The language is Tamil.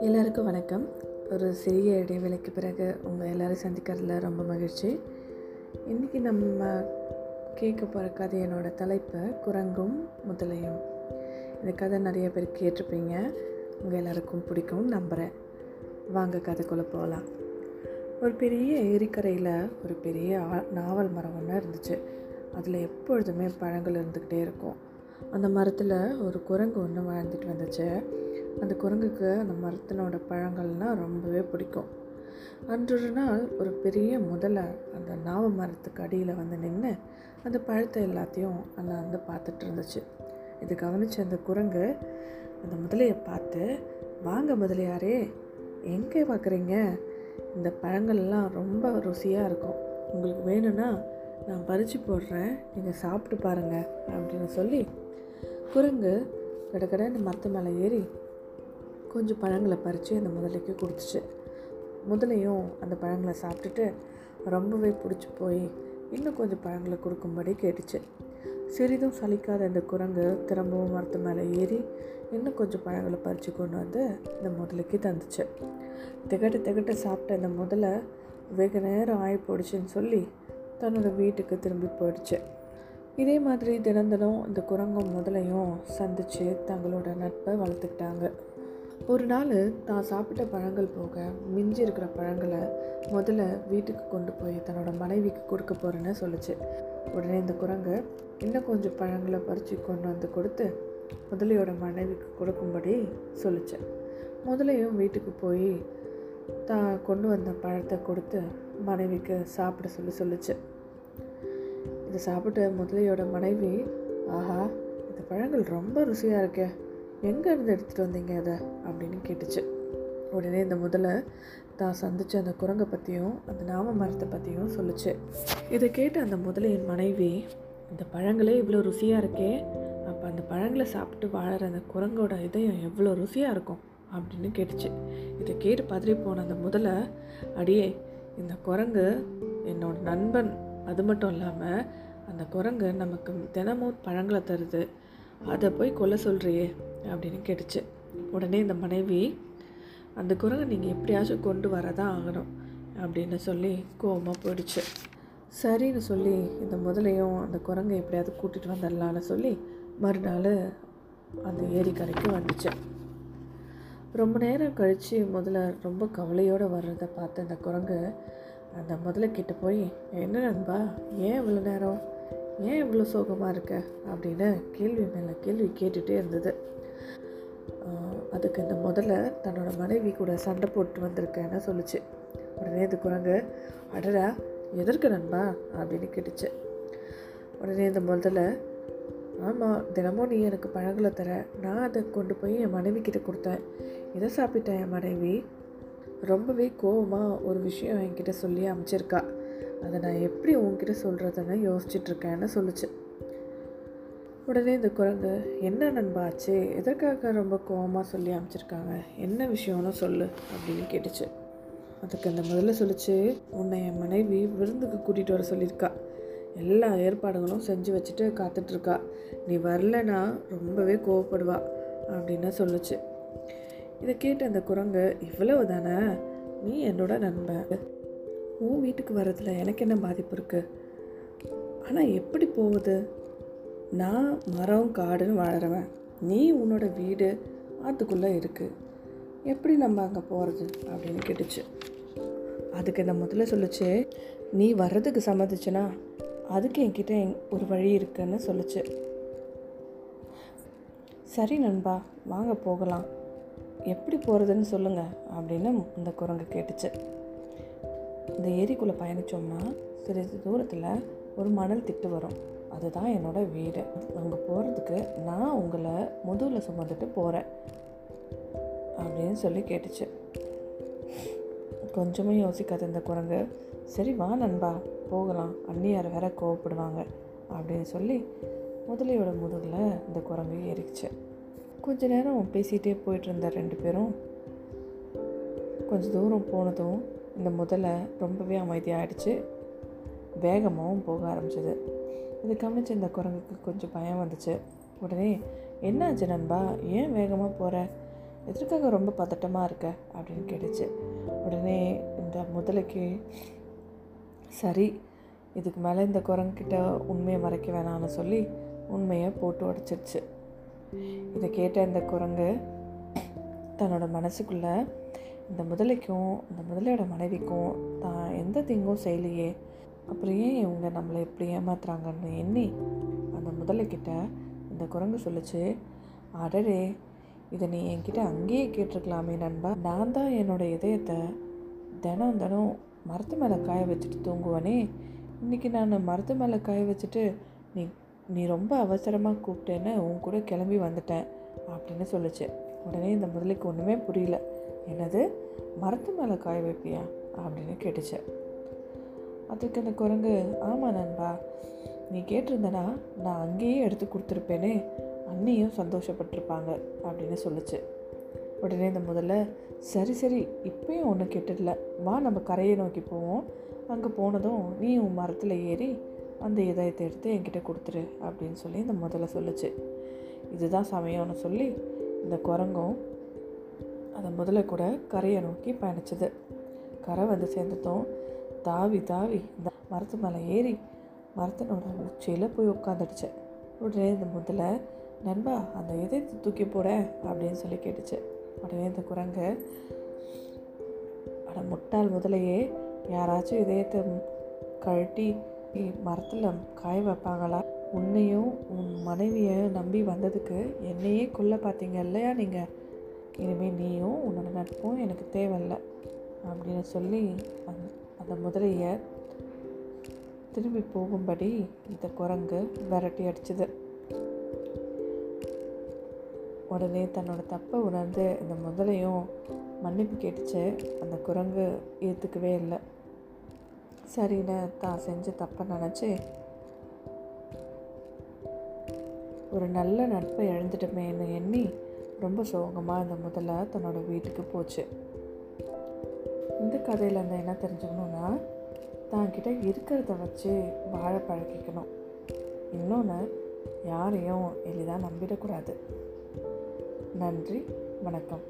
எல்லாருக்கும் வணக்கம். ஒரு சிறிய இடைவேளைக்கு பிறகு உங்கள் எல்லோரும் சந்திக்கிறதுல ரொம்ப மகிழ்ச்சி. இன்றைக்கி நம்ம கேட்க போகிற கதையினோட தலைப்பு குரங்கும் முதலையும். இந்த கதை நிறைய பேர் கேட்டிருப்பீங்க. உங்கள் எல்லாருக்கும் பிடிக்கும் நம்புகிறேன் வாங்க கதைக்குள்ளே போகலாம் ஒரு பெரிய ஏரிக்கரையில் ஒரு பெரிய ஆ- நாவல் மரம் ஒன்று இருந்துச்சு. அதில் எப்பொழுதுமே பழங்கள் இருந்துக்கிட்டே இருக்கும். அந்த மரத்தில் ஒரு குரங்கு ஒன்று வாழ்ந்துட்டு வந்துச்சு. அந்த குரங்குக்கு அந்த மரத்தினோட பழங்கள்னால் ரொம்பவே பிடிக்கும். அன்றொரு நாள் ஒரு பெரிய முதலை அந்த நாவ மரத்துக்கு அடியில் வந்து நின்று அந்த பழத்தை எல்லாத்தையும் அங்கே வந்து பார்த்துட்டு இருந்துச்சு. இது கவனிச்ச அந்த குரங்கு அந்த முதலையை பார்த்து வாங்க முதலியாரே எங்கே பார்க்குறீங்க? இந்த பழங்கள்லாம் ரொம்ப ருசியாக இருக்கும். உங்களுக்கு வேணும்னா நான் பறித்து போடுறேன். நீங்கள் சாப்பிட்டு பாருங்கள் அப்படின்னு சொல்லி குரங்கு கடகடன்னு மரத்து மேலே ஏறி கொஞ்சம் பழங்களை பறித்து அந்த முதலைக்கு கொடுத்துச்சு. முதலையும் அந்த பழங்களை சாப்பிட்டுட்டு ரொம்பவே பிடிச்சி போய் இன்னும் கொஞ்சம் பழங்களை கொடுக்கும்படி கேட்டுச்சு. சிறிதும் சலிக்காத இந்த குரங்கு திரும்பவும் மரத்து மேலே ஏறி இன்னும் கொஞ்சம் பழங்களை பறித்து கொண்டு வந்து இந்த முதலைக்கு தந்துச்சு. திகட்டு திகட்டு சாப்பிட்ட இந்த முதலை வெகு நேரம் ஆகி போடுச்சுன்னு சொல்லி தன்னோட வீட்டுக்கு திரும்பி போயிடுச்சு. இதே மாதிரி தினம் தினம் இந்த குரங்கும் முதலையும் சந்தித்து தங்களோட நட்பை வளர்த்துக்கிட்டாங்க. ஒரு நாள் தான் சாப்பிட்ட பழங்கள் போக மிஞ்சி இருக்கிற பழங்களை முதல்ல வீட்டுக்கு கொண்டு போய் தன்னோட மனைவிக்கு கொடுக்க போகிறேன்னு சொல்லுச்சு. உடனே இந்த குரங்கு இன்னும் கொஞ்சம் பழங்களை பறித்து கொண்டு வந்து கொடுத்து முதலையோட மனைவிக்கு கொடுக்கும்படி சொல்லிச்சு. முதலையும் வீட்டுக்கு போய் தான் கொண்டு வந்த பழத்தை கொடுத்து மனைவிக்கு சாப்பிட சொல்லி சொல்லுச்சு. இதை சாப்பிட்ட முதலையோட மனைவி ஆஹா இந்த பழங்கள் ரொம்ப ருசியாக இருக்கே. எங்கே இருந்து எடுத்துகிட்டு வந்தீங்க அதை அப்படின்னு கேட்டுச்சு. உடனே இந்த முதலை தான் சந்தித்த அந்த குரங்கை பற்றியும் அந்த நாம மரத்தை பற்றியும் சொல்லுச்சு. இதை கேட்ட அந்த முதலையின் மனைவி இந்த பழங்களே இவ்வளோ ருசியாக இருக்கே. அப்போ அந்த பழங்களை சாப்பிட்டு வாழற அந்த குரங்கோட இதயம் எவ்வளோ ருசியாக இருக்கும்? அப்படின்னு கேட்டுச்சு. இதை கேட்டு பதறி போன அந்த முதலை அடியே இந்த குரங்கு என்னோட நண்பன் அது மட்டும் இல்லாமல் அந்த குரங்கு நமக்கு தினமும் பழங்களை தருது. அதை போய் கொல்ல சொல்கிறியே அப்படின்னு கேட்டுச்சு. உடனே இந்த மனைவி அந்த குரங்கை நீங்கள் எப்படியாச்சும் கொண்டு வரதான் ஆகணும் அப்படின்னு சொல்லி கோவமாக போயிடுச்சு. சரின்னு சொல்லி இந்த முதலையும் அந்த குரங்கை எப்படியாவது கூட்டிகிட்டு வந்துடலான்னு சொல்லி மறுநாள் அந்த ஏரிக்கரைக்கு வந்துச்சு. ரொம்ப நேரம் கழித்து முதல்ல ரொம்ப கவலையோடு வர்றதை பார்த்த அந்த குரங்கு அந்த முதல்ல கிட்ட போய் என்ன நண்பா ஏன் இவ்வளோ நேரம்? ஏன் இவ்வளோ சோகமாக இருக்க? அப்படின்னு கேள்வி மேலே கேள்வி கேட்டுகிட்டே இருந்தது. அதுக்கு இந்த முதல்ல தன்னோட மனைவி கூட சண்டை போட்டு வந்திருக்கேன்னு சொல்லுச்சு. உடனே இந்த குரங்கு அடடா எதற்கு நண்பா? அப்படின்னு கேட்டுச்சு. உடனே இந்த முதல்ல ஆமாம் தினமும் நீ எனக்கு பழங்களை தர. நான் அதை கொண்டு போய் என் மனைவி கிட்ட கொடுத்தேன். இதை சாப்பிட்டேன் என் மனைவி? ரொம்பவே கோவமாக ஒரு விஷயம் என்கிட்ட சொல்லி அமைச்சிருக்கா. அதை நான் எப்படி உன்கிட்ட சொல்கிறதுன்னு யோசிச்சிட்ருக்கேன்னு சொல்லுச்சு. உடனே இந்த குரங்கு என்ன நண்பாச்சு எதற்காக ரொம்ப கோவமாக சொல்லி அமைச்சிருக்காங்க? என்ன விஷயம்னு சொல்லு அப்படின்னு கேட்டுச்சு. அதுக்கு அந்த முதல்ல சொல்லிச்சு உன்னை என் மனைவி விருந்துக்கு கூட்டிகிட்டு வர சொல்லியிருக்கா. எல்லா ஏற்பாடுகளும் செஞ்சு வச்சுட்டு காத்துட்ருக்கா. நீ வரலனா ரொம்பவே கோவப்படுவா அப்படின்னு சொல்லுச்சு. இதை கேட்ட அந்த குரங்கு இவ்வளவு தானே நீ என்னோட நண்பன் உன் வீட்டுக்கு வர்றதுல எனக்கு என்ன பாதிப்பு இருக்குது ஆனால் எப்படி போகுது? நான் மரம் காடுன்னு வாழறவன். நீ உன்னோட வீடு ஆற்றுக்குள்ளே இருக்குது எப்படி நம்ம அங்கே போகிறது அப்படின்னு கேட்டுச்சு. அதுக்கு இந்த முதல்ல சொல்லிச்சு? நீ வர்றதுக்கு சம்மதிச்சுனா அதுக்கு என்கிட்ட எங்- ஒரு வழி இருக்குன்னு சொல்லுச்சு. சரி நண்பா வாங்க போகலாம். எப்படி போகிறதுன்னு சொல்லுங்கள் அப்படின்னு இந்த குரங்கு கேட்டுச்சு. இந்த ஏரிக்குள்ளே பயணித்தோம்னா சிறிது தூரத்தில் ஒரு மணல் திட்டு வரும். அதுதான் என்னோடய வீடு. அங்கே போகிறதுக்கு நான் உங்களை முதுகில் சுமந்துட்டு போகிறேன் அப்படின்னு சொல்லி கேட்டுச்சு. கொஞ்சமும் யோசிக்காத இந்த குரங்கு. சரி வா நண்பா போகலாம். அண்ணியார் வேற கோவப்படுவாங்க அப்படின்னு சொல்லி முதலையோட முதுகில் இந்த குரங்கு ஏறிச்சு கொஞ்ச நேரம் பேசிகிட்டே போயிட்டு இருந்த ரெண்டு பேரும் கொஞ்சம் தூரம் போனதும் இந்த முதலை ரொம்பவே அமைதியாகிடுச்சு வேகமாகவும் போக ஆரம்பிச்சது. இது கவனிச்ச இந்த குரங்குக்கு கொஞ்சம் பயம் வந்துச்சு. உடனே என்னாச்சு நண்பா? ஏன் வேகமாக போகிற எதற்காக ரொம்ப பதட்டமாக இருக்க அப்படின்னு கேட்டுச்சு. உடனே இந்த முதலைக்கு சரி இதுக்கு மேலே இந்த குரங்கிட்ட உண்மையை மறைக்க வேணாம்னு சொல்லி உண்மையை போட்டு உடச்சிருச்சு. இதை கேட்ட இந்த குரங்கு தன்னோட மனசுக்குள்ளே இந்த முதலைக்கும் இந்த முதலையோட மனைவிக்கும் தான் எந்த திங்கும் செய்யலையே. அப்புறம் ஏன் இவங்க நம்மளை எப்படி ஏமாத்துறாங்கன்னு எண்ணி அந்த முதலைக்கிட்ட இந்த குரங்கு சொல்லிச்சு அடரே இதை நீ என்கிட்ட அங்கேயே கேட்டிருக்கலாமே நண்பா. நான் தான் என்னோட இதயத்தை தினம் தினம் மரத்து மேலே காய வச்சுட்டு தூங்குவனே. இன்றைக்கி நான் மரத்து மேலே காய வச்சுட்டு நீ நீ ரொம்ப அவசரமாக கூப்பிட்டேன்னு உன் கூட கிளம்பி வந்துட்டேன் அப்படின்னு சொல்லுச்சு. உடனே இந்த முதலைக்கு ஒன்றுமே புரியல. என்னது? மரத்து மேலே காய வைப்பியா? அப்படின்னு கேட்டுச்சு. அதுக்கு அந்த குரங்கு ஆமாம் நண்பா. நீ கேட்டிருந்தனா நான் அங்கேயே எடுத்து கொடுத்துருப்பேனே. அன்னையும் சந்தோஷப்பட்டிருப்பாங்க அப்படின்னு சொல்லுச்சு. உடனே இந்த முதல்ல சரி சரி இப்பயும் ஒன்று கெட்டதில்ல வா நம்ம கரையை நோக்கி போவோம். அங்கே போனதும் நீ உன் மரத்தில் ஏறி அந்த இதயத்தை எடுத்து என்கிட்ட கொடுத்துரு அப்படின்னு சொல்லி இந்த முதல்ல சொல்லுச்சு. இதுதான் சமயம்னு சொல்லி இந்த குரங்கும் அந்த முதல்ல கூட கரையை நோக்கி பயணிச்சது. கரை வந்து சேர்ந்ததும் தாவி தாவி இந்த மரத்து மேலே ஏறி மரத்தினோட உச்சியில் போய் உட்காந்துடுச்சு. உடனே இந்த முதல்ல நண்பா அந்த இதயத்தை தூக்கி போட அப்படின்னு சொல்லி கேட்டுச்சு. உடனே இந்த குரங்கு அட முட்டாள் முதலையே யாராச்சும் இதயத்தை கழட்டி மரத்தில் காய வைப்பாங்களா? உன்னையும் உன் மனைவியை நம்பி வந்ததுக்கு என்னையே கொல்ல பார்த்தீங்க இல்லையா நீங்கள் இனிமேல் நீயும் உன்னோட நட்பும் எனக்கு தேவையில்லை அப்படின்னு சொல்லி அந்த அந்த முதலையை திரும்பி போகும்படி இந்த குரங்கு விரட்டி அடிச்சுது. உடனே தன்னோட தப்பை உணர்ந்து இந்த முதலையும் மன்னிப்பு கேட்டுச்சு. அந்த குரங்கு ஏற்றுக்கவே இல்லை. சரின்னு தான் செஞ்ச தப்பை நினச்சி ஒரு நல்ல நட்பை இழந்துட்டோமேன்னு எண்ணி ரொம்ப சோகமாக இந்த முதல்ல தன்னோட வீட்டுக்கு போச்சு. இந்த கதையில் இருந்து என்ன தெரிஞ்சுக்கணுன்னா தான்கிட்ட இருக்கிறத வச்சு வாழ பழகிக்கணும். இன்னொன்று யாரையும் எளிதாக நம்பிடக்கூடாது. நன்றி வணக்கம்.